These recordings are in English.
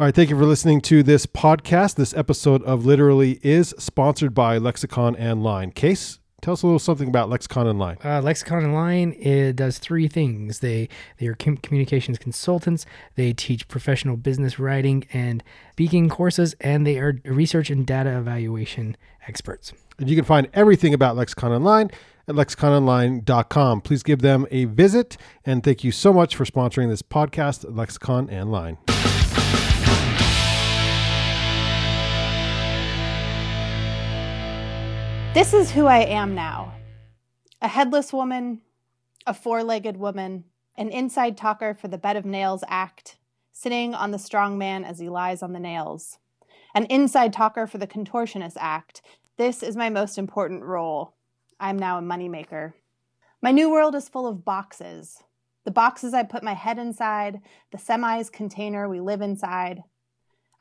All right, thank you for listening to this podcast. This episode of Literally is sponsored by Lexicon and Line. Case, tell us a little something about Lexicon and Line. Uh, Lexicon and Line it does three things. They they are com- communications consultants. They teach professional business writing and speaking courses, and they are research and data evaluation experts. And you can find everything about Lexicon Online at lexicononline.com. Please give them a visit, and thank you so much for sponsoring this podcast, Lexicon and Line. This is who I am now a headless woman, a four legged woman, an inside talker for the Bed of Nails Act, sitting on the strong man as he lies on the nails, an inside talker for the Contortionist Act. This is my most important role. I'm now a moneymaker. My new world is full of boxes. The boxes I put my head inside, the semis container we live inside,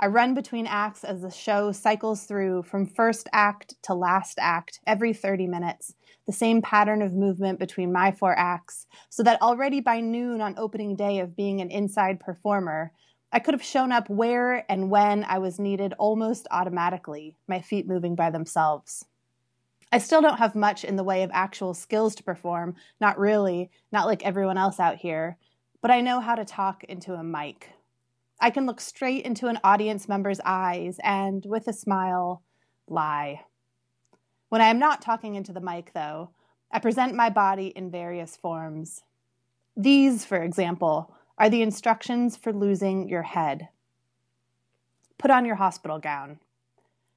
I run between acts as the show cycles through from first act to last act every 30 minutes, the same pattern of movement between my four acts, so that already by noon on opening day of being an inside performer, I could have shown up where and when I was needed almost automatically, my feet moving by themselves. I still don't have much in the way of actual skills to perform, not really, not like everyone else out here, but I know how to talk into a mic. I can look straight into an audience member's eyes and, with a smile, lie. When I am not talking into the mic, though, I present my body in various forms. These, for example, are the instructions for losing your head. Put on your hospital gown.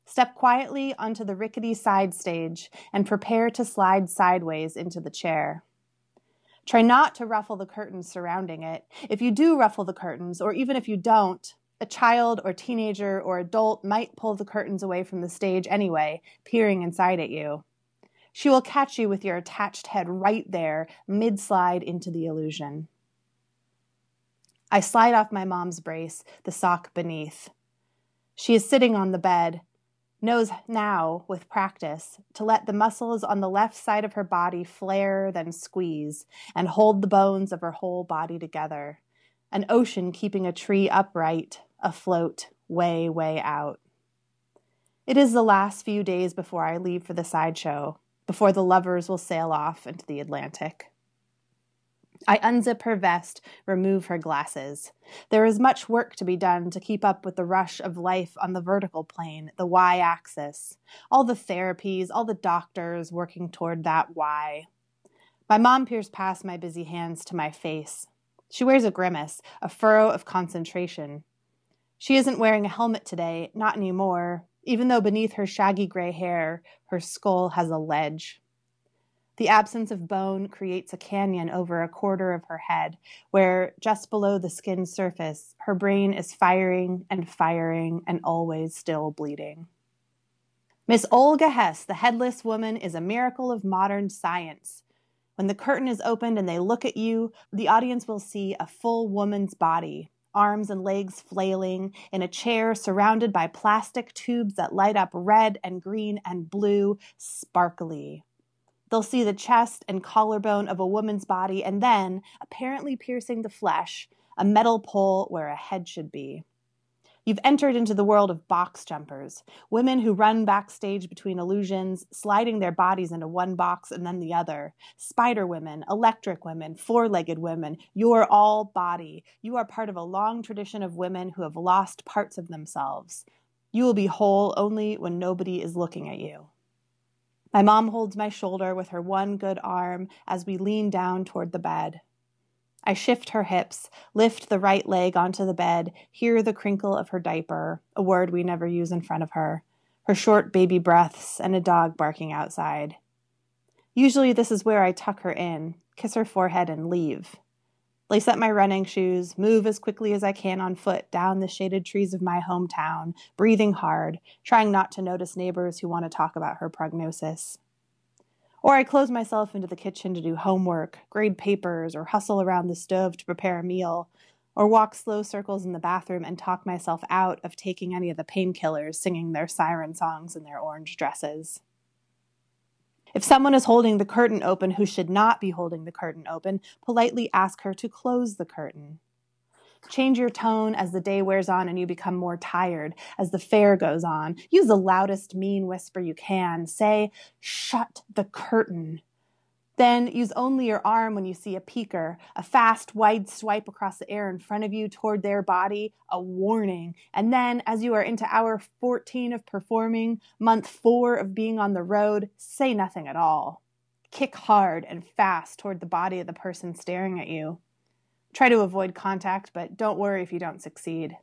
Step quietly onto the rickety side stage and prepare to slide sideways into the chair. Try not to ruffle the curtains surrounding it. If you do ruffle the curtains, or even if you don't, a child or teenager or adult might pull the curtains away from the stage anyway, peering inside at you. She will catch you with your attached head right there, mid slide into the illusion. I slide off my mom's brace, the sock beneath. She is sitting on the bed, knows now, with practice, to let the muscles on the left side of her body flare, then squeeze, and hold the bones of her whole body together. An ocean keeping a tree upright, afloat, way, way out. It is the last few days before I leave for the sideshow, before the lovers will sail off into the Atlantic. I unzip her vest, remove her glasses. There is much work to be done to keep up with the rush of life on the vertical plane, the y axis. All the therapies, all the doctors working toward that y. My mom peers past my busy hands to my face. She wears a grimace, a furrow of concentration. She isn't wearing a helmet today, not anymore, even though beneath her shaggy gray hair, her skull has a ledge. The absence of bone creates a canyon over a quarter of her head, where, just below the skin's surface, her brain is firing and firing and always still bleeding. Miss Olga Hess, the headless woman, is a miracle of modern science. When the curtain is opened and they look at you, the audience will see a full woman's body, arms and legs flailing, in a chair surrounded by plastic tubes that light up red and green and blue, sparkly. They'll see the chest and collarbone of a woman's body, and then, apparently piercing the flesh, a metal pole where a head should be. You've entered into the world of box jumpers, women who run backstage between illusions, sliding their bodies into one box and then the other. Spider women, electric women, four legged women. You are all body. You are part of a long tradition of women who have lost parts of themselves. You will be whole only when nobody is looking at you. My mom holds my shoulder with her one good arm as we lean down toward the bed. I shift her hips, lift the right leg onto the bed, hear the crinkle of her diaper, a word we never use in front of her, her short baby breaths, and a dog barking outside. Usually, this is where I tuck her in, kiss her forehead, and leave lace up my running shoes, move as quickly as I can on foot down the shaded trees of my hometown, breathing hard, trying not to notice neighbors who want to talk about her prognosis. Or I close myself into the kitchen to do homework, grade papers, or hustle around the stove to prepare a meal, or walk slow circles in the bathroom and talk myself out of taking any of the painkillers singing their siren songs in their orange dresses. If someone is holding the curtain open who should not be holding the curtain open, politely ask her to close the curtain. Change your tone as the day wears on and you become more tired, as the fair goes on. Use the loudest mean whisper you can. Say, shut the curtain. Then use only your arm when you see a peeker, a fast, wide swipe across the air in front of you toward their body, a warning. And then, as you are into hour 14 of performing, month four of being on the road, say nothing at all. Kick hard and fast toward the body of the person staring at you. Try to avoid contact, but don't worry if you don't succeed.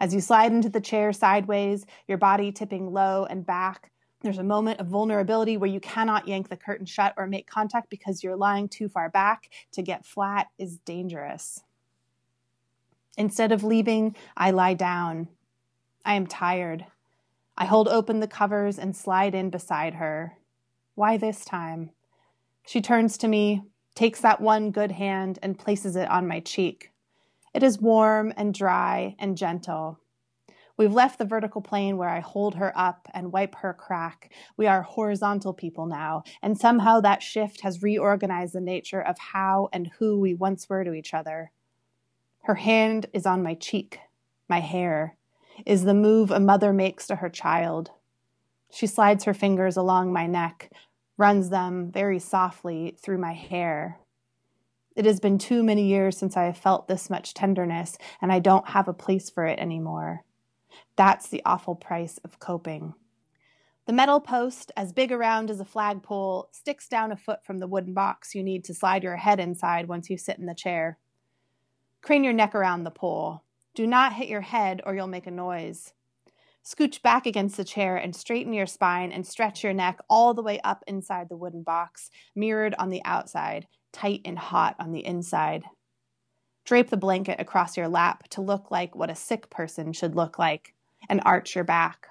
As you slide into the chair sideways, your body tipping low and back, there's a moment of vulnerability where you cannot yank the curtain shut or make contact because you're lying too far back. To get flat is dangerous. Instead of leaving, I lie down. I am tired. I hold open the covers and slide in beside her. Why this time? She turns to me, takes that one good hand, and places it on my cheek. It is warm and dry and gentle. We've left the vertical plane where I hold her up and wipe her crack. We are horizontal people now, and somehow that shift has reorganized the nature of how and who we once were to each other. Her hand is on my cheek, my hair, is the move a mother makes to her child. She slides her fingers along my neck, runs them very softly through my hair. It has been too many years since I have felt this much tenderness, and I don't have a place for it anymore. That's the awful price of coping. The metal post, as big around as a flagpole, sticks down a foot from the wooden box you need to slide your head inside once you sit in the chair. Crane your neck around the pole. Do not hit your head or you'll make a noise. Scooch back against the chair and straighten your spine and stretch your neck all the way up inside the wooden box, mirrored on the outside, tight and hot on the inside. Drape the blanket across your lap to look like what a sick person should look like, and arch your back.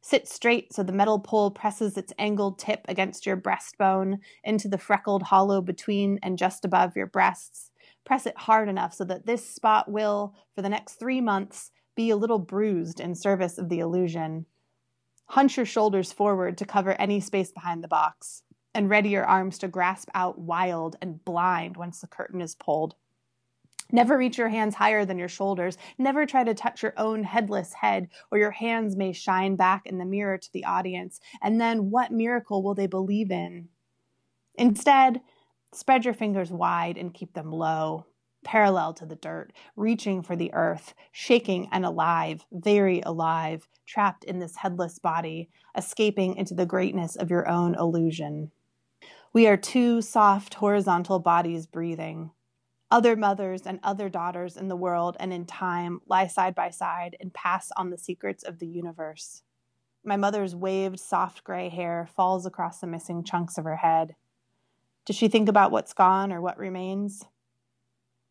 Sit straight so the metal pole presses its angled tip against your breastbone into the freckled hollow between and just above your breasts. Press it hard enough so that this spot will, for the next three months, be a little bruised in service of the illusion. Hunch your shoulders forward to cover any space behind the box, and ready your arms to grasp out wild and blind once the curtain is pulled. Never reach your hands higher than your shoulders. Never try to touch your own headless head, or your hands may shine back in the mirror to the audience. And then what miracle will they believe in? Instead, spread your fingers wide and keep them low, parallel to the dirt, reaching for the earth, shaking and alive, very alive, trapped in this headless body, escaping into the greatness of your own illusion. We are two soft horizontal bodies breathing. Other mothers and other daughters in the world and in time lie side by side and pass on the secrets of the universe. My mother's waved, soft gray hair falls across the missing chunks of her head. Does she think about what's gone or what remains?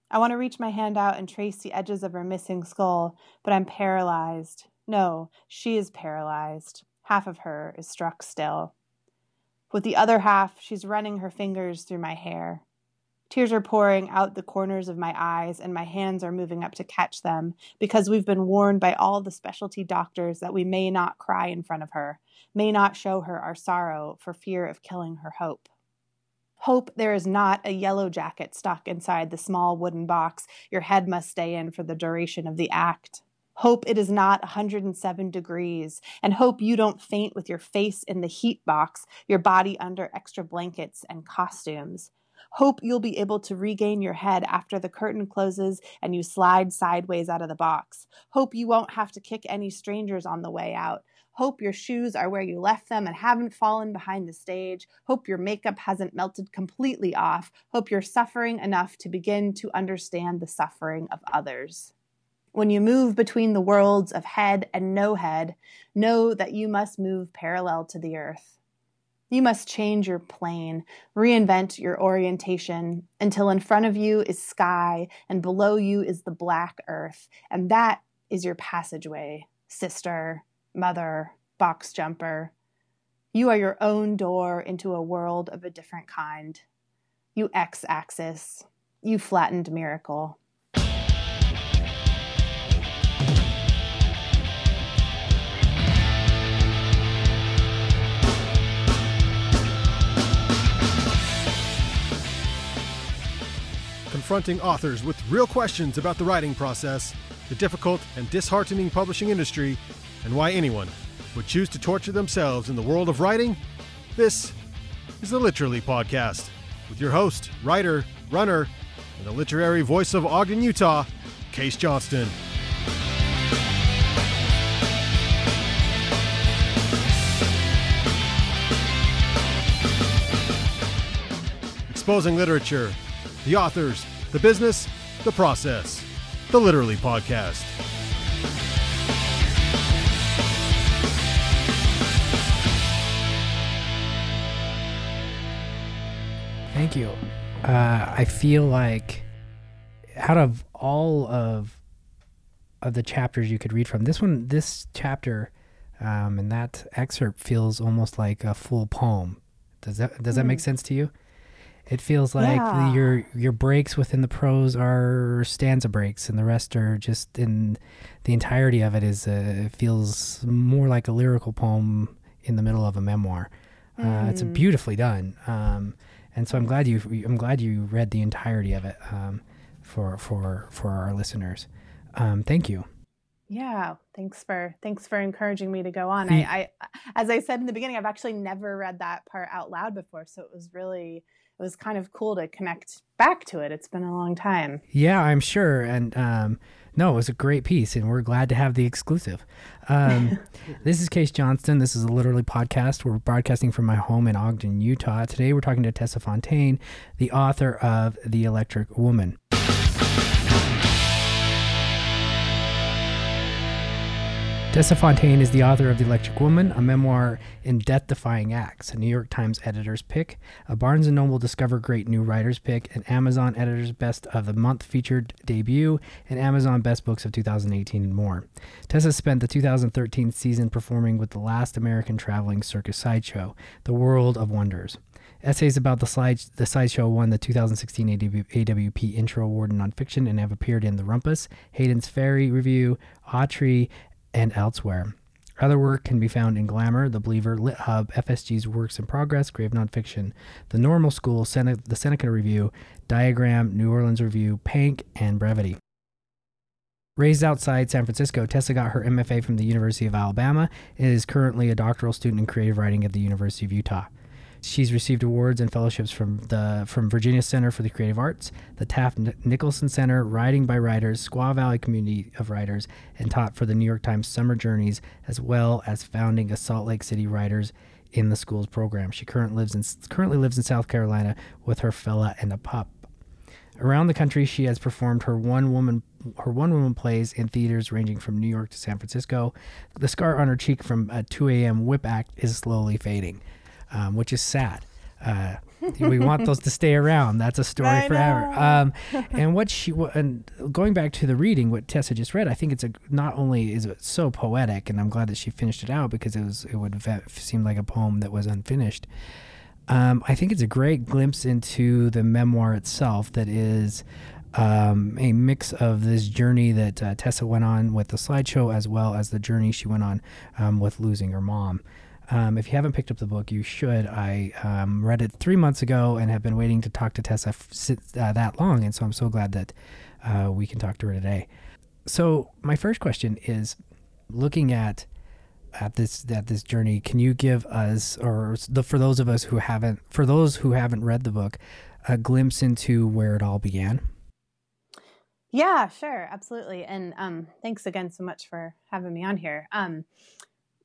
I want to reach my hand out and trace the edges of her missing skull, but I'm paralyzed. No, she is paralyzed. Half of her is struck still. With the other half, she's running her fingers through my hair. Tears are pouring out the corners of my eyes, and my hands are moving up to catch them because we've been warned by all the specialty doctors that we may not cry in front of her, may not show her our sorrow for fear of killing her hope. Hope there is not a yellow jacket stuck inside the small wooden box your head must stay in for the duration of the act. Hope it is not 107 degrees, and hope you don't faint with your face in the heat box, your body under extra blankets and costumes. Hope you'll be able to regain your head after the curtain closes and you slide sideways out of the box. Hope you won't have to kick any strangers on the way out. Hope your shoes are where you left them and haven't fallen behind the stage. Hope your makeup hasn't melted completely off. Hope you're suffering enough to begin to understand the suffering of others. When you move between the worlds of head and no head, know that you must move parallel to the earth. You must change your plane, reinvent your orientation until in front of you is sky and below you is the black earth. And that is your passageway, sister, mother, box jumper. You are your own door into a world of a different kind. You X axis, you flattened miracle. Confronting authors with real questions about the writing process, the difficult and disheartening publishing industry, and why anyone would choose to torture themselves in the world of writing, this is the Literally Podcast with your host, writer, runner, and the literary voice of Ogden, Utah, Case Johnston. Exposing literature, the authors, the business, the process. The Literally Podcast. Thank you. Uh, I feel like out of all of of the chapters you could read from, this one, this chapter, um, and that excerpt feels almost like a full poem. Does that does that make sense to you? It feels like Yeah. your your breaks within the prose are stanza breaks, and the rest are just in the entirety of it is uh, feels more like a lyrical poem in the middle of a memoir. Uh, it's beautifully done, um, and so I'm glad you I'm glad you read the entirety of it um, for for for our listeners. Um, thank you. Yeah, thanks for thanks for encouraging me to go on. I, I as I said in the beginning, I've actually never read that part out loud before, so it was really it was kind of cool to connect back to it. It's been a long time. Yeah, I'm sure. And um, no, it was a great piece, and we're glad to have the exclusive. Um, this is Case Johnston. This is a literally podcast. We're broadcasting from my home in Ogden, Utah. Today, we're talking to Tessa Fontaine, the author of The Electric Woman. Tessa Fontaine is the author of The Electric Woman, a memoir in death defying acts, a New York Times editor's pick, a Barnes & Noble Discover Great New Writers pick, an Amazon Editor's Best of the Month featured debut, and Amazon Best Books of 2018, and more. Tessa spent the 2013 season performing with the last American traveling circus sideshow, The World of Wonders. Essays about the slide the sideshow won the 2016 AW, AWP Intro Award in Nonfiction and have appeared in The Rumpus, Hayden's Ferry Review, Autry, and elsewhere. Other work can be found in Glamour, The Believer, Lit Hub, FSG's Works in Progress, Grave Nonfiction, The Normal School, The Seneca Review, Diagram, New Orleans Review, Pank, and Brevity. Raised outside San Francisco, Tessa got her MFA from the University of Alabama and is currently a doctoral student in creative writing at the University of Utah. She's received awards and fellowships from the from Virginia Center for the Creative Arts, the Taft Nicholson Center, Writing by Writers, Squaw Valley Community of Writers, and taught for the New York Times Summer Journeys, as well as founding a Salt Lake City Writers in the Schools program. She current lives in currently lives in South Carolina with her fella and a pup. Around the country, she has performed her one woman her one woman plays in theaters ranging from New York to San Francisco. The scar on her cheek from a 2 a.m. whip act is slowly fading, um, which is sad. Uh, we want those to stay around. That's a story I forever. Um, and what she and going back to the reading, what Tessa just read, I think it's a not only is it so poetic, and I'm glad that she finished it out because it was it would seem like a poem that was unfinished. Um, I think it's a great glimpse into the memoir itself that is um, a mix of this journey that uh, Tessa went on with the slideshow as well as the journey she went on um, with losing her mom. Um, if you haven't picked up the book, you should. I um, read it three months ago and have been waiting to talk to Tessa f- uh, that long, and so I'm so glad that uh, we can talk to her today. So my first question is, looking at at this at this journey, can you give us, or the, for those of us who haven't, for those who haven't read the book, a glimpse into where it all began? Yeah, sure, absolutely. And um, thanks again so much for having me on here. Um,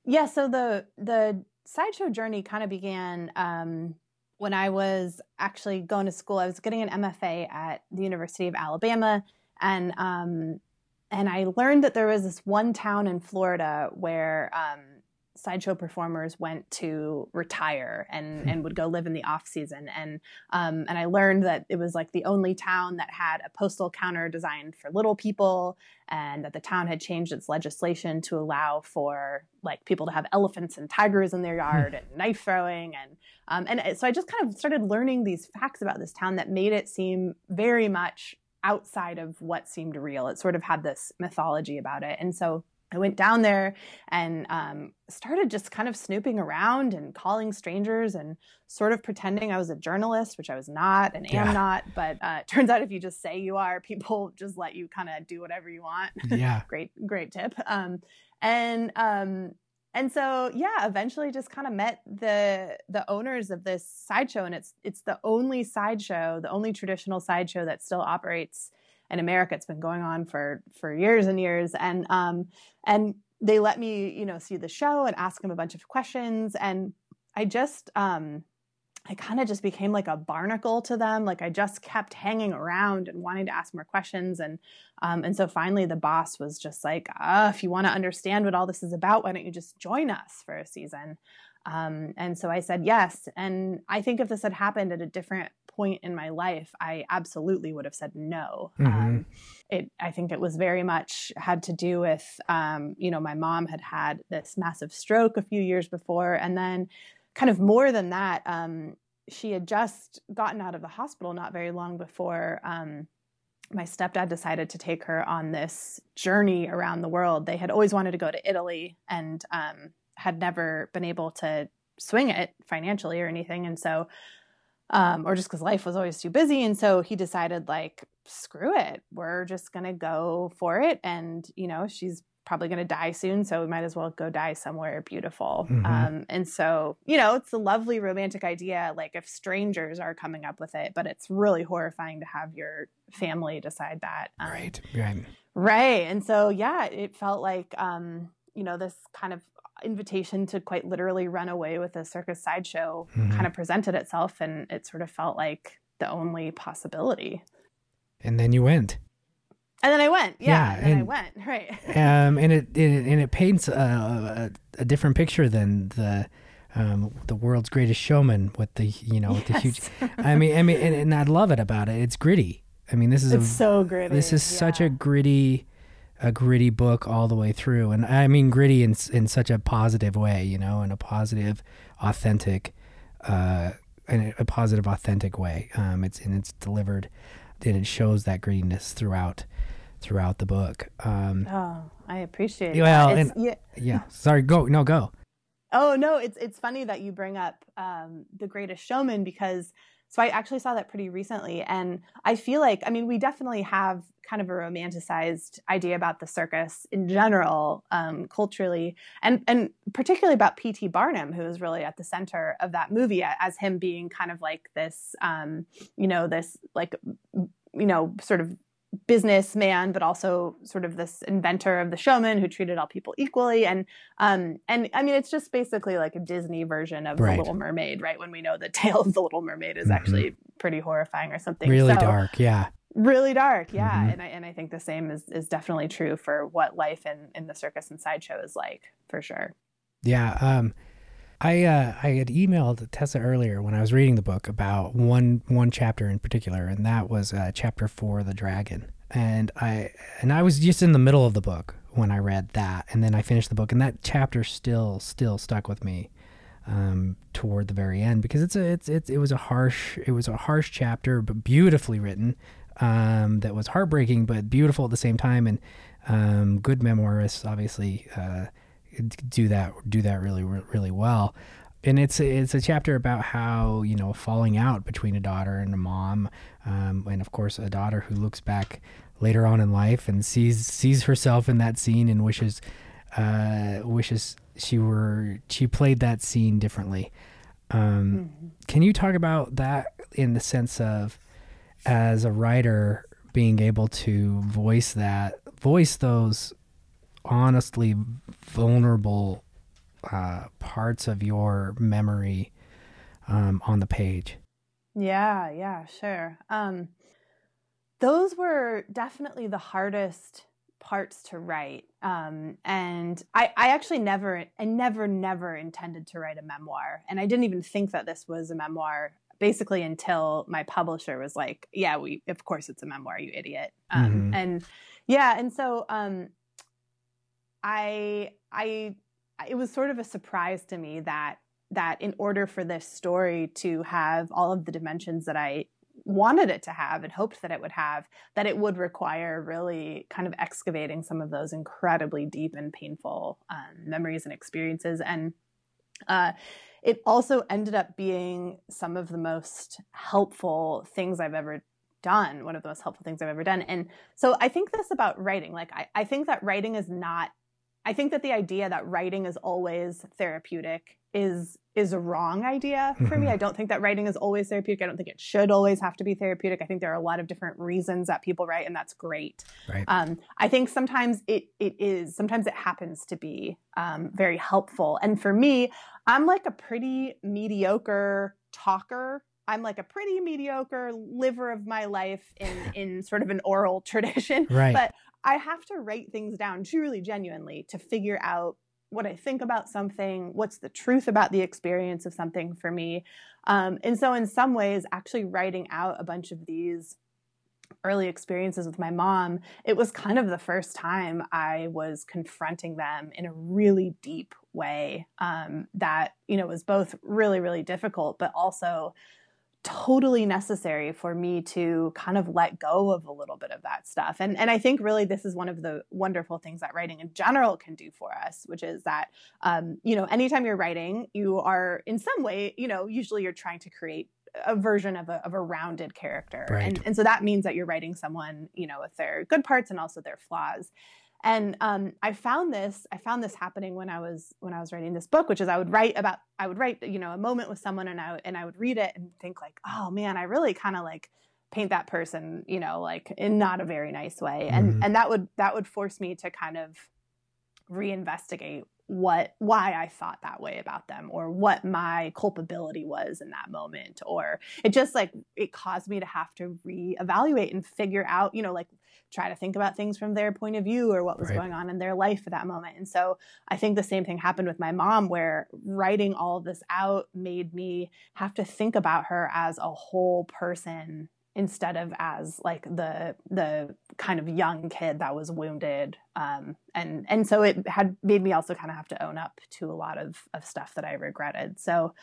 yeah, so the the sideshow journey kind of began um, when I was actually going to school. I was getting an MFA at the University of Alabama, and um, and I learned that there was this one town in Florida where um, sideshow performers went to retire and and would go live in the off season and um, and I learned that it was like the only town that had a postal counter designed for little people and that the town had changed its legislation to allow for like people to have elephants and tigers in their yard and knife throwing and um, and so I just kind of started learning these facts about this town that made it seem very much outside of what seemed real. It sort of had this mythology about it. And so I went down there and um, started just kind of snooping around and calling strangers and sort of pretending I was a journalist, which I was not and am not. But uh, turns out if you just say you are, people just let you kind of do whatever you want. Yeah. great, great tip. Um, and um, and so yeah, eventually just kind of met the the owners of this sideshow, and it's it's the only sideshow, the only traditional sideshow that still operates in America. It's been going on for for years and years, and um, and they let me, you know, see the show and ask them a bunch of questions, and I just um, I kind of just became like a barnacle to them. Like I just kept hanging around and wanting to ask more questions, and um, and so finally the boss was just like, uh, if you want to understand what all this is about, why don't you just join us for a season? Um, and so I said yes. And I think if this had happened at a different point in my life, I absolutely would have said no. Mhm. Um, it, I think it was very much had to do with, um, you know, my mom had had this massive stroke a few years before, and then, kind of more than that, um, she had just gotten out of the hospital not very long before. Um, my stepdad decided to take her on this journey around the world. They had always wanted to go to Italy and um, had never been able to swing it financially or anything. And so, um, or just because life was always too busy. And so he decided, like, screw it. We're just going to go for it. And, you know, she's probably going to die soon. So we might as well go die somewhere beautiful. Mhm. Um, and so, you know, it's a lovely romantic idea. Like, if strangers are coming up with it, but it's really horrifying to have your family decide that. Um, Right. Right. Right. And so, yeah, it felt like, um, you know, this kind of invitation to quite literally run away with a circus sideshow Mhm. kind of presented itself. And it sort of felt like the only possibility. And then you went. And then I went. Yeah. Yeah, and then I went. Right. um, and it, it and it paints a, a, a different picture than the um, the world's greatest showman with the you know with the huge. I mean, I mean, and, and I love it about it. It's gritty. I mean, this is it's a so gritty. this is such a yeah. gritty a gritty book all the way through, and I mean gritty in in such a positive way, you know, in a positive, authentic, uh, in a positive, authentic way. Um, it's and it's delivered, and it shows that grittiness throughout throughout the book. Um, Oh, I appreciate Well, and- yeah. yeah sorry go no go Oh no, it's it's funny that you bring up um, the Greatest Showman because so I actually saw that pretty recently, and I feel like I mean we definitely have kind of a romanticized idea about the circus in general, um, culturally, and and particularly about P.T. Barnum, who is really at the center of that movie as him being kind of like this, um, you know, this like you know sort of businessman, but also sort of this inventor of the showman who treated all people equally. And um, and I mean, it's just basically like a Disney version of Right. the Little Mermaid, right? When we know the tale of the Little Mermaid is Mhm. actually pretty horrifying or something. really So- dark yeah really dark, yeah. Mhm. And I and I think the same is is definitely true for what life in in the circus and sideshow is like, for sure. yeah um i uh i had emailed tessa earlier when i was reading the book about one one chapter in particular and that was uh chapter four the dragon. And i and i was just in the middle of the book when i read that and then i finished the book and that chapter still still stuck with me um toward the very end because it's a it's, it's it was a harsh it was a harsh chapter but beautifully written um that was heartbreaking but beautiful at the same time and um good memoirists obviously uh do that do that really really well. And it's it's a chapter about how you know falling out between a daughter and a mom um, and of course a daughter who looks back later on in life and sees sees herself in that scene and wishes uh, wishes she were she played that scene differently. Um, can you talk about that in the sense of as a writer being able to voice that voice those honestly vulnerable uh, parts of your memory um, on the page. Yeah, yeah, sure. Um, those were definitely the hardest parts to write. Um, and I, I actually never, I never, never intended to write a memoir. And I didn't even think that this was a memoir basically until my publisher was like, yeah, we, of course it's a memoir, you idiot. Um, Mhm. and yeah. And so, um, I, I, it was sort of a surprise to me that that in order for this story to have all of the dimensions that I wanted it to have and hoped that it would have, that it would require really kind of excavating some of those incredibly deep and painful um, memories and experiences. And uh, it also ended up being some of the most helpful things I've ever done, one of the most helpful things I've ever done. And so I think this about writing. Like, I, I think that writing is not, I think that the idea that writing is always therapeutic is is a wrong idea for mm-hmm. me. I don't think that writing is always therapeutic. I don't think it should always have to be therapeutic. I think there are a lot of different reasons that people write, and that's great. Right. Um, I think sometimes it it is. Sometimes it happens to be um, very helpful. And for me, I'm like a pretty mediocre talker. I'm like a pretty mediocre liver of my life in in sort of an oral tradition. Right. But I have to write things down truly genuinely to figure out what I think about something, what's the truth about the experience of something for me. Um, and so, in some ways, actually writing out a bunch of these early experiences with my mom, it was kind of the first time I was confronting them in a really deep way um, that, you know, was both really, really difficult, but also totally necessary for me to kind of let go of a little bit of that stuff. And and I think really this is one of the wonderful things that writing in general can do for us, which is that um, you know, anytime you're writing, you are in some way, you know, usually you're trying to create a version of a, of a rounded character. Right. And, and so that means that you're writing someone, you know, with their good parts and also their flaws and um, i found this i found this happening when i was when i was writing this book which is i would write about i would write you know a moment with someone and i and i would read it and think like oh man i really kind of like paint that person you know like in not a very nice way and mm-hmm. and that would that would force me to kind of reinvestigate what why I thought that way about them or what my culpability was in that moment or it just like it caused me to have to reevaluate and figure out you know like try to think about things from their point of view or what was right. going on in their life at that moment. And so I think the same thing happened with my mom, where writing all this out made me have to think about her as a whole person instead of as like the the kind of young kid that was wounded um, and and so it had made me also kind of have to own up to a lot of of stuff that I regretted so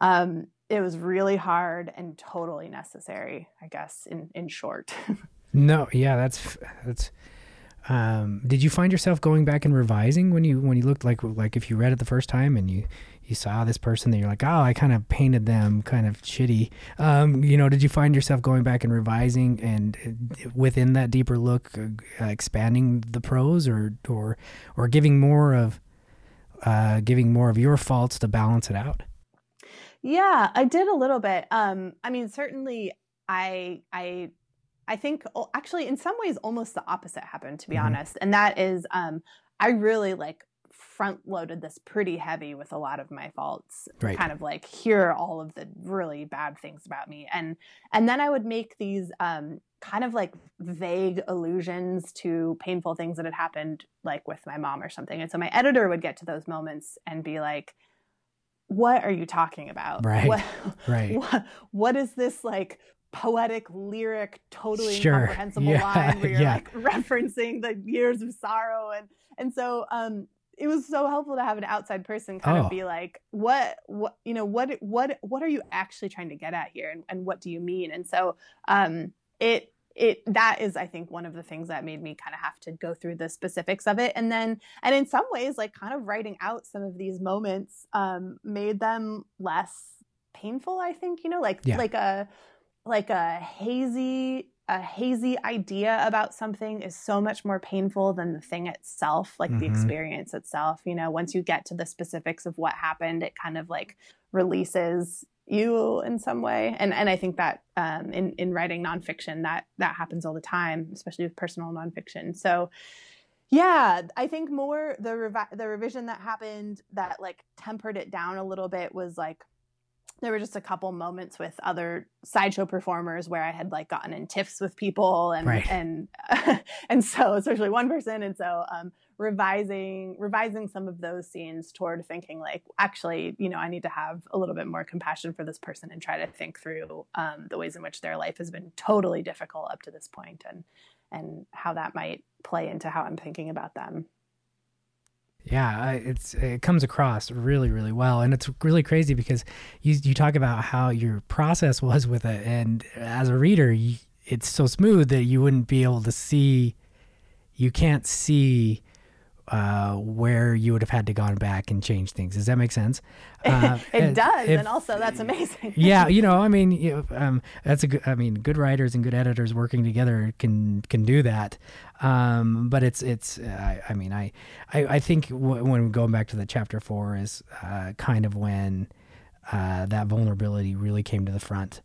um, it was really hard and totally necessary I guess in in short No, yeah, that's that's. Um, did you find yourself going back and revising when you when you looked like like if you read it the first time and you you saw this person that you're like, oh, I kind of painted them kind of shitty. Um, you know, did you find yourself going back and revising and uh, within that deeper look, uh, expanding the prose or or or giving more of uh, giving more of your faults to balance it out? Yeah, I did a little bit. Um, I mean, certainly, I I I think actually in some ways almost the opposite happened to be mm-hmm. honest. And that is um I really like front loaded this pretty heavy with a lot of my faults. Right. Kind of like hear all of the really bad things about me. And and then I would make these um kind of like vague allusions to painful things that had happened like with my mom or something. And so my editor would get to those moments and be like what are you talking about? Right. What, right. What, what is this like poetic, lyric, totally sure. incomprehensible yeah. line where you're yeah. like referencing the years of sorrow and and so um it was so helpful to have an outside person kind oh. of be like what what you know what what what are you actually trying to get at here and, and what do you mean and so um it it that is i think one of the things that made me kind of have to go through the specifics of it and then and in some ways like kind of writing out some of these moments um made them less painful i think you know like yeah. like a like a hazy a hazy idea about something is so much more painful than the thing itself like mm-hmm. the experience itself you know? Once you get to the specifics of what happened it kind of like releases you in some way. And and i think that um, in in writing nonfiction that that happens all the time especially with personal nonfiction. So yeah i think more the revi- the revision that happened that like tempered it down a little bit was like there were just a couple moments with other sideshow performers where I had like gotten in tiffs with people and right. and and so especially one person and so um, revising revising some of those scenes toward thinking like actually you know I need to have a little bit more compassion for this person and try to think through um, the ways in which their life has been totally difficult up to this point and and how that might play into how I'm thinking about them. Yeah, it's it comes across really really well, and it's really crazy because you you talk about how your process was with it, and as a reader, you, it's so smooth that you wouldn't be able to see, you can't see uh, where you would have had to gone back and change things. Does that make sense? Uh, it does, if, and also that's amazing. yeah, you know, I mean, you know, um, that's a good. I mean, good writers and good editors working together can can do that. Um, but it's it's. Uh, I mean, I I, I think w- when going back to the chapter four is uh, kind of when uh, that vulnerability really came to the front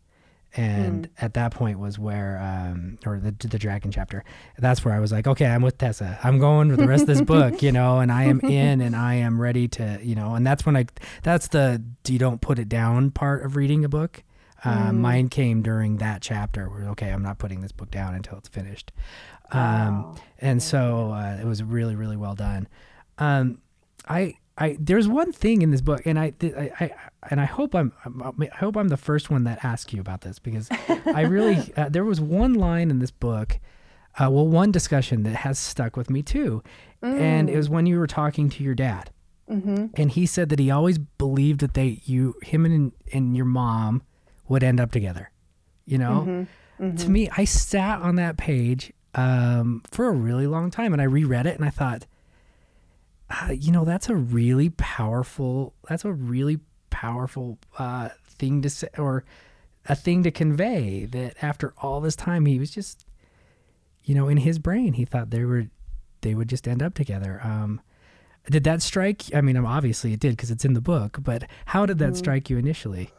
and mm. at that point was where um or the the dragon chapter that's where i was like okay i'm with tessa i'm going with the rest of this book you know and i am in and i am ready to you know and that's when i that's the you don't put it down part of reading a book uh, mm. mine came during that chapter where okay i'm not putting this book down until it's finished um oh. and so uh, it was really really well done um i I there's one thing in this book, and I, I, I and I hope I'm, I hope I'm the first one that asks you about this because I really uh, there was one line in this book, uh, well, one discussion that has stuck with me too, mm. and it was when you were talking to your dad, mm-hmm. and he said that he always believed that they you him and and your mom would end up together, you know. Mm-hmm. Mm-hmm. To me, I sat on that page um, for a really long time, and I reread it, and I thought uh, you know, that's a really powerful. That's a really powerful uh, thing to say, or a thing to convey. That after all this time, he was just, you know, in his brain, he thought they were, they would just end up together. Um, did that strike? I mean, obviously it did because it's in the book. But how did that mm. strike you initially?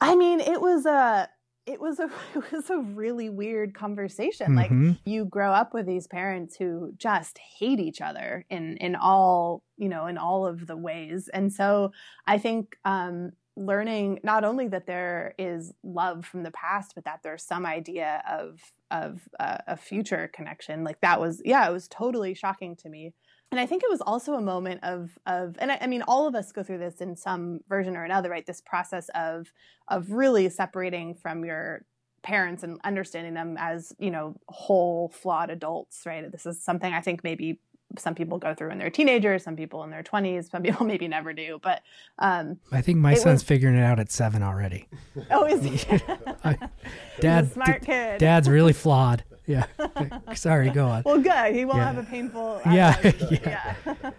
I mean, it was a it was a it was a really weird conversation. Mm-hmm. Like you grow up with these parents who just hate each other in in all you know in all of the ways, and so I think um, learning not only that there is love from the past, but that there's some idea of of uh, a future connection. Like that was yeah, it was totally shocking to me and I think it was also a moment of of and I, I, mean all of us go through this in some version or another, right? This process of of really separating from your parents and understanding them as you know whole flawed adults, right? This is something I think maybe some people go through when they're teenagers, some people in their 20s, some people maybe never do. But um, I think my son's was, figuring it out at seven already. Oh, is he? Dad, smart kid. Dad's really flawed. Yeah. Sorry, go on. Well, good. He won't yeah. have a painful. Yeah. yeah. yeah.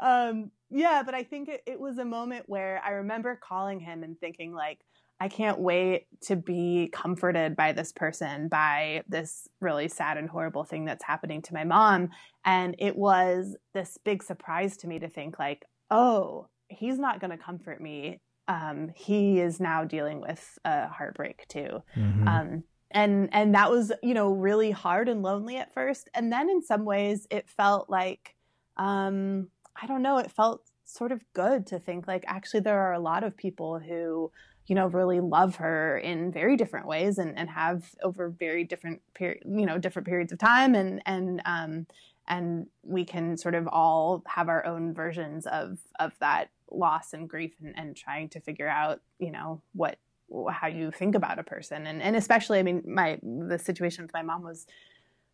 um, yeah, but I think it, it was a moment where I remember calling him and thinking like, I can't wait to be comforted by this person, by this really sad and horrible thing that's happening to my mom. And it was this big surprise to me to think, like, oh, he's not going to comfort me. Um, he is now dealing with a heartbreak too. Mm-hmm. Um, and and that was you know really hard and lonely at first. And then in some ways it felt like um i don't know it felt sort of good to think like actually there are a lot of people who you know really love her in very different ways and and have over very different period you know different periods of time. And and um and we can sort of all have our own versions of of that loss and grief and, and trying to figure out you know what how you think about a person and and especially i mean my the situation with my mom was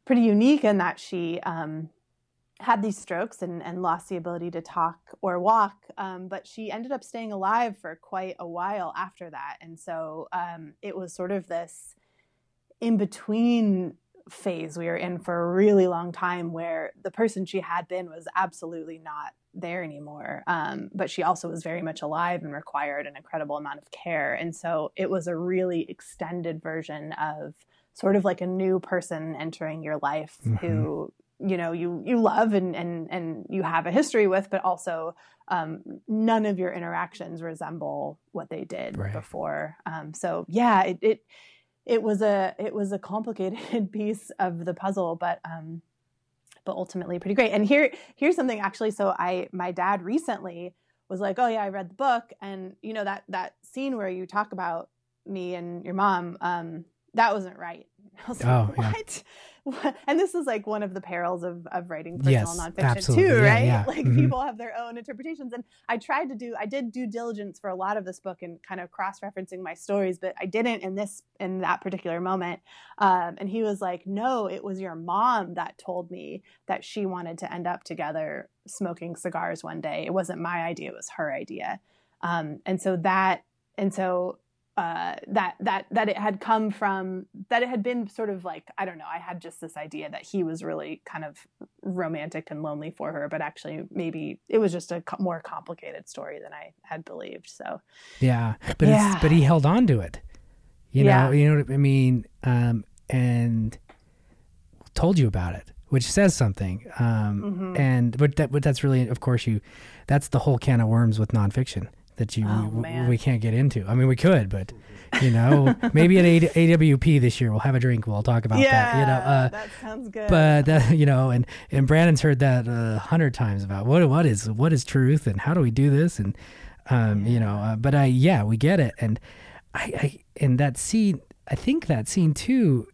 pretty unique in that she um, had these strokes and, and lost the ability to talk or walk um, but she ended up staying alive for quite a while after that and so um, it was sort of this in between phase we were in for a really long time where the person she had been was absolutely not there anymore. Um, but she also was very much alive and required an incredible amount of care. And so it was a really extended version of sort of like a new person entering your life mm-hmm. who you know you you love and and and you have a history with but also um, none of your interactions resemble what they did right. before um, so yeah it, it it was a it was a complicated piece of the puzzle but um but ultimately pretty great. And here here's something actually. So I my dad recently was like, oh yeah, I read the book, and you know that that scene where you talk about me and your mom, um, that wasn't right. I was oh, like, what? and this is like one of the perils of, of writing personal Yes, nonfiction absolutely. too, right? yeah. Like Mhm. people have their own interpretations. And I tried to do, I did due diligence for a lot of this book and kind of cross referencing my stories, but I didn't in this, in that particular moment. Um, and he was like, no, it was your mom that told me that she wanted to end up together smoking cigars one day. It wasn't my idea, it was her idea. Um, and so that, and so uh, that that that it had come from that it had been sort of like I don't know I had just this idea that he was really kind of romantic and lonely for her, but actually maybe it was just a co- more complicated story than I had believed. So Yeah, but Yeah. it's but he held on to it. You Yeah. know, you know what I mean, um, and told you about it, which says something. Um, Mhm. and but that but that's really, of course, you. That's the whole can of worms with nonfiction that you Oh, we, we can't get into. I mean, we could, but you know, maybe at A- AWP this year we'll have a drink. We'll talk about that. You know, uh, that sounds good. but that you know and and brandon's heard that a hundred times about what what is what is truth and how do we do this and um you know uh, but i yeah we get it and i i and that scene i think that scene too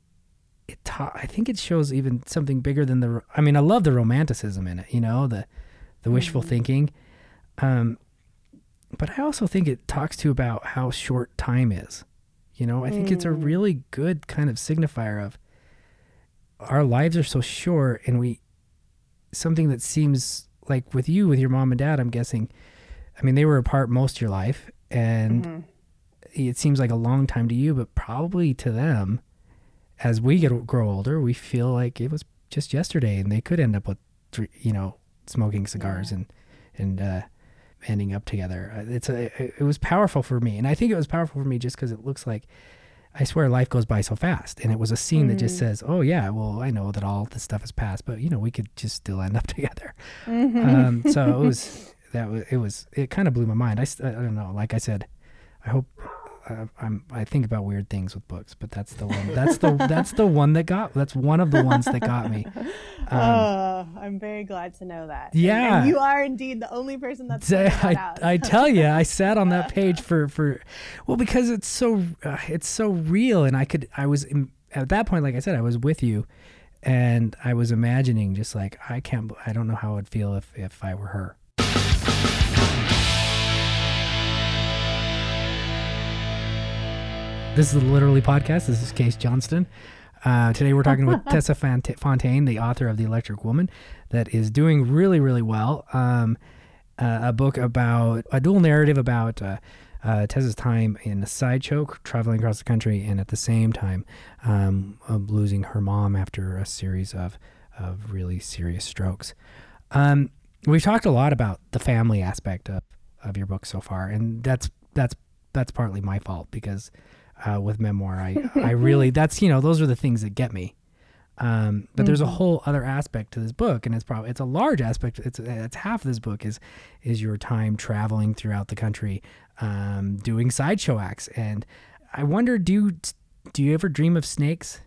it ta- i think it shows even something bigger than the i mean i love the romanticism in it you know the the wishful thinking um but i also think it talks to about how short time is you know i think it's a Mm. really good kind of signifier of our lives are so short and we something that seems like with you with your mom and dad i'm guessing i mean they were apart most of your life and Mhm. it seems like a long time to you but probably to them as we get grow older we feel like it was just yesterday and they could end up with you know smoking cigars Yeah. and and uh ending up together Uh, it's a it was powerful for me and i think it was powerful for me just because it looks like I swear life goes by so fast. And it was a scene that just Mm. says, oh, yeah, well, I know that all this stuff is past, but, you know, we could just still end up together. Mhm. Um, so it was, that was, it was, it kind of blew my mind. I, I don't know. Like I said, I hope, I'm, I think about weird things with books, but that's the one, that's the, that's the one that got, that's one of the ones that got me. Um, oh, I'm very glad to know that. Yeah. and, you are indeed the only person that's that I, out. I tell you, I sat on that page for for well because it's so uh, it's so real, and I could I was in, at that point, like I said, I was with you, and I was imagining just like I can't, I don't know how I'd feel if if I were her. This is the Literally Podcast. This is Case Johnston. Uh, today we're talking with Tessa Fontaine, the author of The Electric Woman, that is doing really, really well. Um, uh, a book about a dual narrative about uh, uh, Tessa's time in a sideshow, traveling across the country, and at the same time um, losing her mom after a series of of really serious strokes. Um, we've talked a lot about the family aspect of, of your book so far, and that's that's that's partly my fault because uh, with memoir, I I really that's you know those are the things that get me. Um, but there's a Mhm. whole other aspect to this book, and it's probably it's a large aspect. It's it's half of this book is is your time traveling throughout the country, um, doing sideshow acts. And I wonder, do do you ever dream of snakes?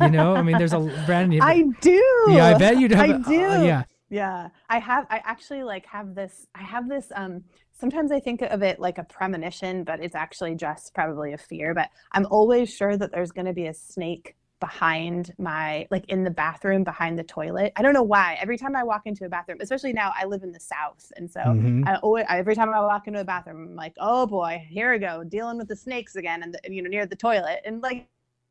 You know, I mean, there's a Brandon. I do. yeah, I bet you do. I do. uh, yeah, Yeah, I have. I actually like have this. I have this. Um, sometimes I think of it like a premonition, but it's actually just probably a fear. But I'm always sure that there's going to be a snake behind my, like in the bathroom behind the toilet. I don't know why. Every time I walk into a bathroom, especially now, I live in the South, and so Mhm. I always, every time I walk into a bathroom, I'm like, oh boy, here we go, dealing with the snakes again, and the, you know, near the toilet, and like.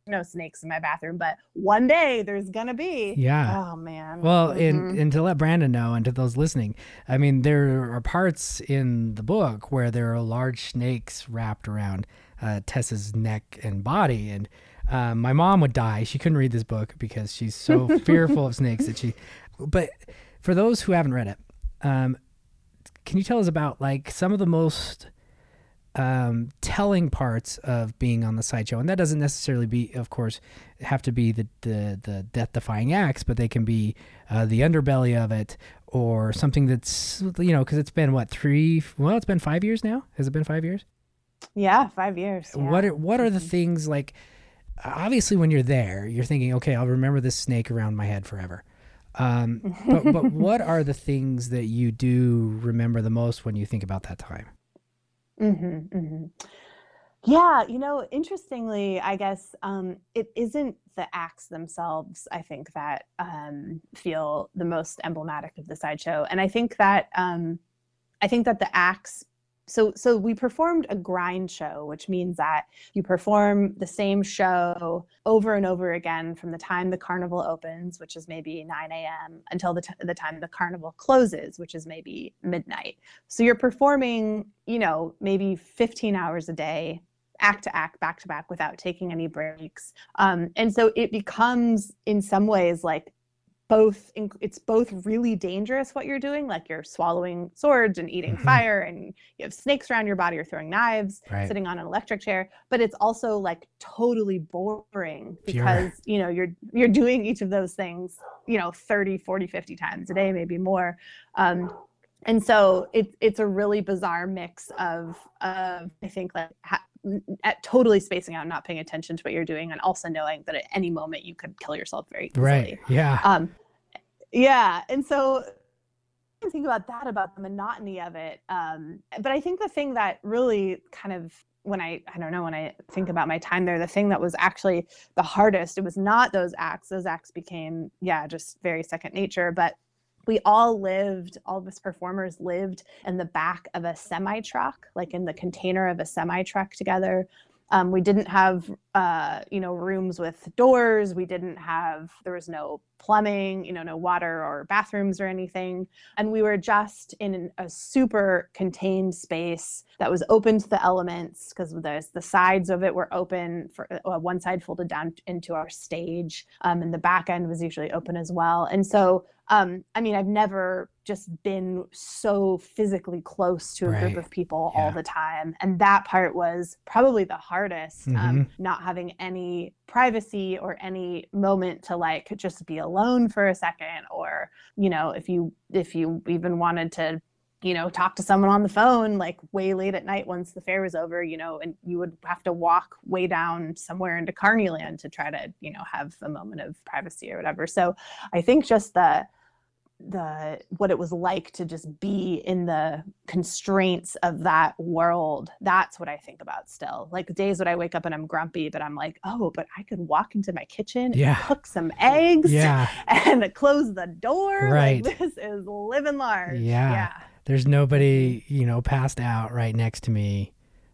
No snakes in my bathroom, but one day there's gonna be. Yeah. Oh man. Well, Mhm. and and to let Brandon know, and to those listening, I mean, there are parts in the book where there are large snakes wrapped around uh, Tessa's neck and body, and um, my mom would die. She couldn't read this book because she's so fearful of snakes that she. But for those who haven't read it, um, can you tell us about like some of the most um, telling parts of being on the sideshow, and that doesn't necessarily be, of course, have to be the the, the death defying acts, but they can be uh, the underbelly of it, or something that's you know because it's been what three? Well, it's been five years now. Has it been five years? Yeah, five years. yeah. What are what are the Mhm. things like? Obviously, when you're there, you're thinking, okay, I'll remember this snake around my head forever. Um, but but what are the things that you do remember the most when you think about that time? Mm-hmm, mm-hmm. Yeah, you know, interestingly, I guess um, it isn't the acts themselves, I think, that um, feel the most emblematic of the sideshow. And I think that um, I think that the acts so so we performed a grind show which means that you perform the same show over and over again from the time the carnival opens which is maybe 9 a.m until the, t- the time the carnival closes which is maybe midnight. So you're performing you know maybe 15 hours a day act to act back to back without taking any breaks. Um, and so it becomes in some ways like both it's both really dangerous what you're doing like you're swallowing swords and eating mm-hmm. fire and you have snakes around your body or throwing knives right. sitting on an electric chair but it's also like totally boring because you know you're you're doing each of those things you know 30 40 50 times a day maybe more um, and so it's it's a really bizarre mix of of i think like ha- at totally spacing out, not paying attention to what you're doing, and also knowing that at any moment you could kill yourself very easily. Right. Yeah. Um, yeah. And so I think about that, about the monotony of it. Um, but I think the thing that really kind of when I I don't know when I think about my time there, the thing that was actually the hardest, it was not those acts. Those acts became yeah, just very second nature, but we all lived, all of us performers lived in the back of a semi truck, like in the container of a semi truck together. Um, we didn't have, uh, you know, rooms with doors. We didn't have, there was no plumbing, you know, no water or bathrooms or anything. And we were just in a super contained space that was open to the elements because the, the sides of it were open for uh, one side folded down into our stage. Um, and the back end was usually open as well. And so um, I mean, I've never just been so physically close to a right. group of people yeah. all the time. And that part was probably the hardest, um, mm-hmm. um, not having any privacy or any moment to like just be alone for a second. Or, you know, if you, if you even wanted to, you know, talk to someone on the phone like way late at night once the fair was over, you know, and you would have to walk way down somewhere into Carneyland to try to, you know, have a moment of privacy or whatever. So I think just the, the what it was like to just be in the constraints of that world. That's what i think about still. Like days when i wake up and i'm grumpy but i'm like oh but i could walk into my kitchen yeah. and cook some eggs yeah. and close the door. Right. like, this is living large. Yeah. yeah. There's nobody mm-hmm. you know passed out right next to me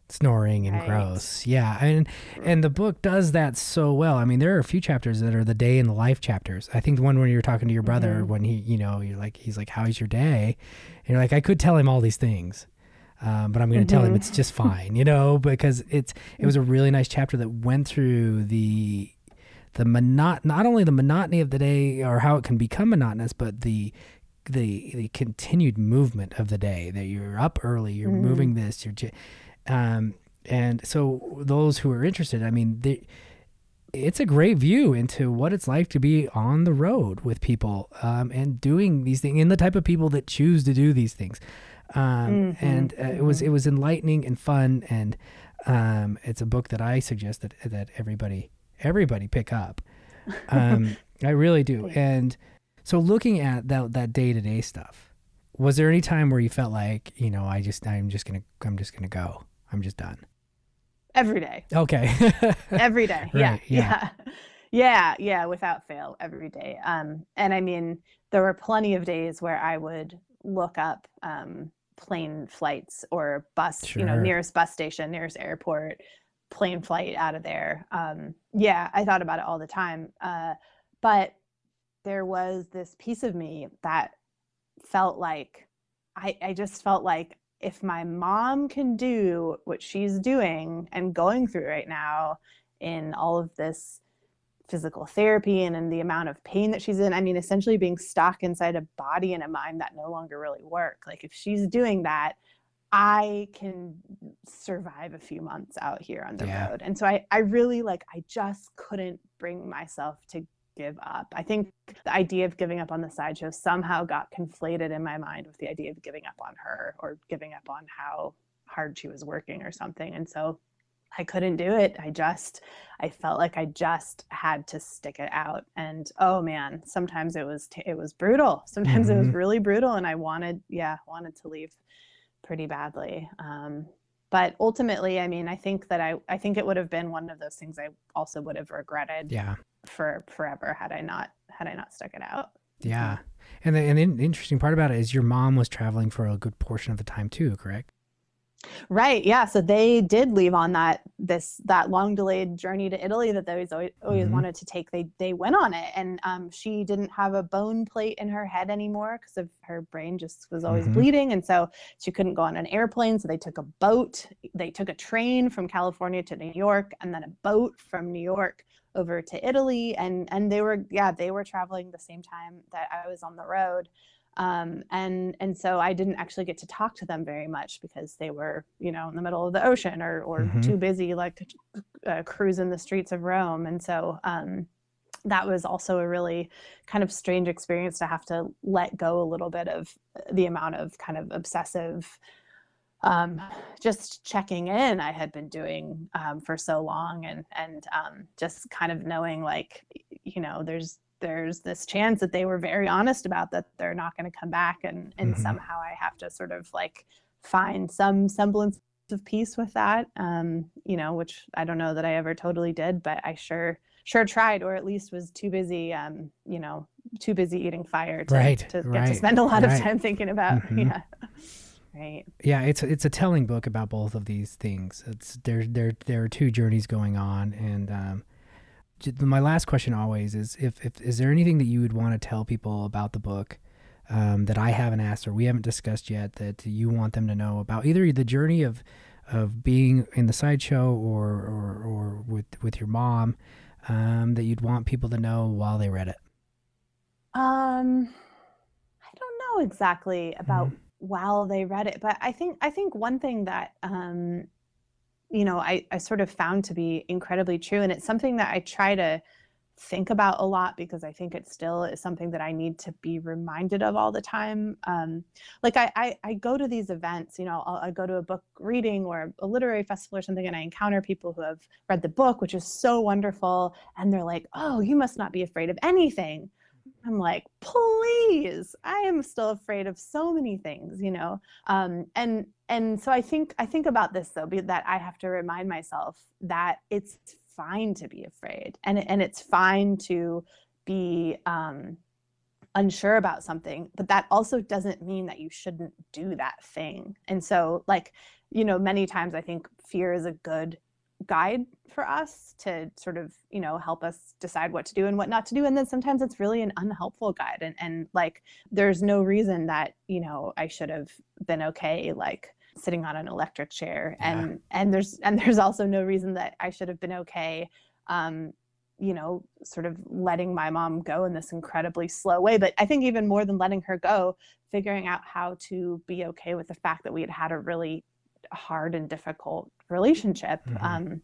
snoring and right. gross. Yeah, and and the book does that so well. I mean, there are a few chapters that are the day in the life chapters. I think the one when you're talking to your brother mm-hmm. when he, you know, you're like, he's like, "How's your day?" And you're like, "I could tell him all these things." Um, but I'm going to mm-hmm. tell him mm-hmm. it's just fine, you know, because it's it was a really nice chapter that went through the the monot not only the monotony of the day or how it can become monotonous, but the the the continued movement of the day that you're up early, you're mm-hmm. moving this, you're um, and so those who are interested, I mean, they, it's a great view into what it's like to be on the road with people um, and doing these things and the type of people that choose to do these things. Um, mm-hmm. And uh, it was mm-hmm. it was enlightening and fun, and um, it's a book that I suggest that that everybody everybody pick up. Um, I really do. And so, looking at that that day to day stuff, was there any time where you felt like you know I just I'm just gonna I'm just gonna go? I'm just done. Every day. Okay. every day. Right, yeah, yeah. Yeah. Yeah. Yeah. Without fail, every day. Um, and I mean, there were plenty of days where I would look up um, plane flights or bus, sure. you know, nearest bus station, nearest airport, plane flight out of there. Um, yeah, I thought about it all the time. Uh, but there was this piece of me that felt like I, I just felt like if my mom can do what she's doing and going through right now in all of this physical therapy and in the amount of pain that she's in i mean essentially being stuck inside a body and a mind that no longer really work like if she's doing that i can survive a few months out here on the yeah. road and so I, I really like i just couldn't bring myself to give up. I think the idea of giving up on the sideshow somehow got conflated in my mind with the idea of giving up on her or giving up on how hard she was working or something. And so I couldn't do it. I just, I felt like I just had to stick it out. And oh man, sometimes it was, t- it was brutal. Sometimes mm-hmm. it was mm-hmm. really brutal. And I wanted, yeah, wanted to leave pretty badly. Um, but ultimately, I mean, I think that I I think it would have been one of those things I also would have regretted Yeah. For forever had I not had I not stuck it out. Yeah. And the, and the interesting part about it is your mom was traveling for a good portion of the time too, correct? Right. Yeah. So they did leave on that this that long delayed journey to Italy that they always always, Mhm. wanted to take. They they went on it, and um, she didn't have a bone plate in her head anymore because of her brain just was always Mhm. bleeding, and so she couldn't go on an airplane. So they took a boat. They took a train from California to New York, and then a boat from New York over to Italy, and and they were yeah they were traveling the same time that I was on the road um, and and so I didn't actually get to talk to them very much because they were you know in the middle of the ocean or or Mhm. too busy like uh, cruising the streets of Rome, and so um, that was also a really kind of strange experience to have to let go a little bit of the amount of kind of obsessive um, just checking in I had been doing um, for so long and and um, just kind of knowing like you know there's there's this chance that they were very honest about that they're not going to come back and and Mhm. somehow I have to sort of like find some semblance of peace with that um, you know which I don't know that I ever totally did but I sure sure tried or at least was too busy um, you know too busy eating fire to, Right, to get right, to spend a lot of time thinking about Mhm. yeah right Yeah, it's it's a telling book about both of these things. It's there there there are two journeys going on, and um, my last question always is if, if is there anything that you would want to tell people about the book um, that I haven't asked or we haven't discussed yet that you want them to know about either the journey of of being in the sideshow or or, or with with your mom um, that you'd want people to know while they read it. Um, I don't know exactly about Mm-hmm. While they read it, but I think I think one thing that um, you know, I I sort of found to be incredibly true, and it's something that I try to think about a lot because I think it still is something that I need to be reminded of all the time. Um, like I, I I go to these events, you know, I'll, I go to a book reading or a literary festival or something, and I encounter people who have read the book, which is so wonderful, and they're like, "Oh, you must not be afraid of anything." I'm like, please, I am still afraid of so many things, you know. Um, and and so I think I think about this though, that I have to remind myself that it's fine to be afraid, and and it's fine to be um, unsure about something, but that also doesn't mean that you shouldn't do that thing. And so, like, you know, many times I think fear is a good guide for us to sort of you know help us decide what to do and what not to do. And then sometimes it's really an unhelpful guide and and like there's no reason that you know I should have been okay like sitting on an electric chair. Yeah. and and there's and there's also no reason that I should have been okay um you know sort of letting my mom go in this incredibly slow way. But I think even more than letting her go figuring out how to be okay with the fact that we had had a really hard and difficult relationship Mhm. um,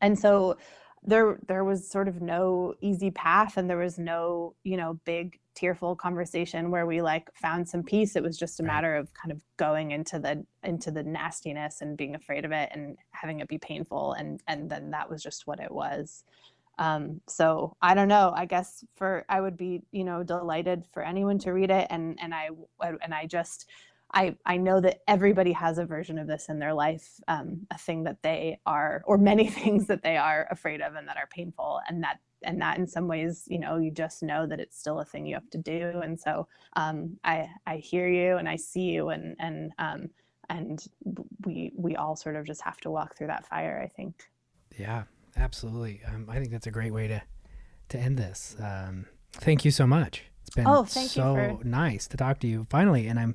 and so there there was sort of no easy path and there was no you know big tearful conversation where we like found some peace it was just a Right. matter of kind of going into the into the nastiness and being afraid of it and having it be painful and and then that was just what it was um, so I don't know. I guess for I would be you know delighted for anyone to read it, and and I and I just I I know that everybody has a version of this in their life, um, a thing that they are, or many things that they are afraid of and that are painful, and that and that in some ways, you know, you just know that it's still a thing you have to do, and so um, I I hear you and I see you, and and um, and we we all sort of just have to walk through that fire. I think. Yeah, absolutely. Um, I think that's a great way to to end this. Um, thank you so much. It's been Oh, thank you so for- nice to talk to you finally, and I'm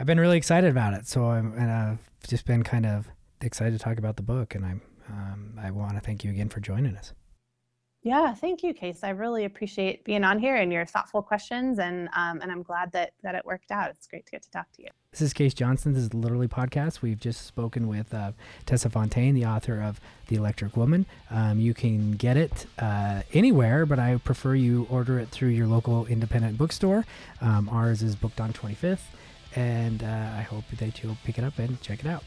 I've been really excited about it. So I'm and I've just been kind of excited to talk about the book, and I'm um, I want to thank you again for joining us. Yeah, thank you, Case. I really appreciate being on here and your thoughtful questions, and um, and I'm glad that that it worked out. It's great to get to talk to you. This is Case Johnson. This is Literally Podcast. We've just spoken with uh, Tessa Fontaine, the author of The Electric Woman. Um, you can get it uh, anywhere, but I prefer you order it through your local independent bookstore. Um, ours is booked on 25th, and uh, I hope that you'll pick it up and check it out.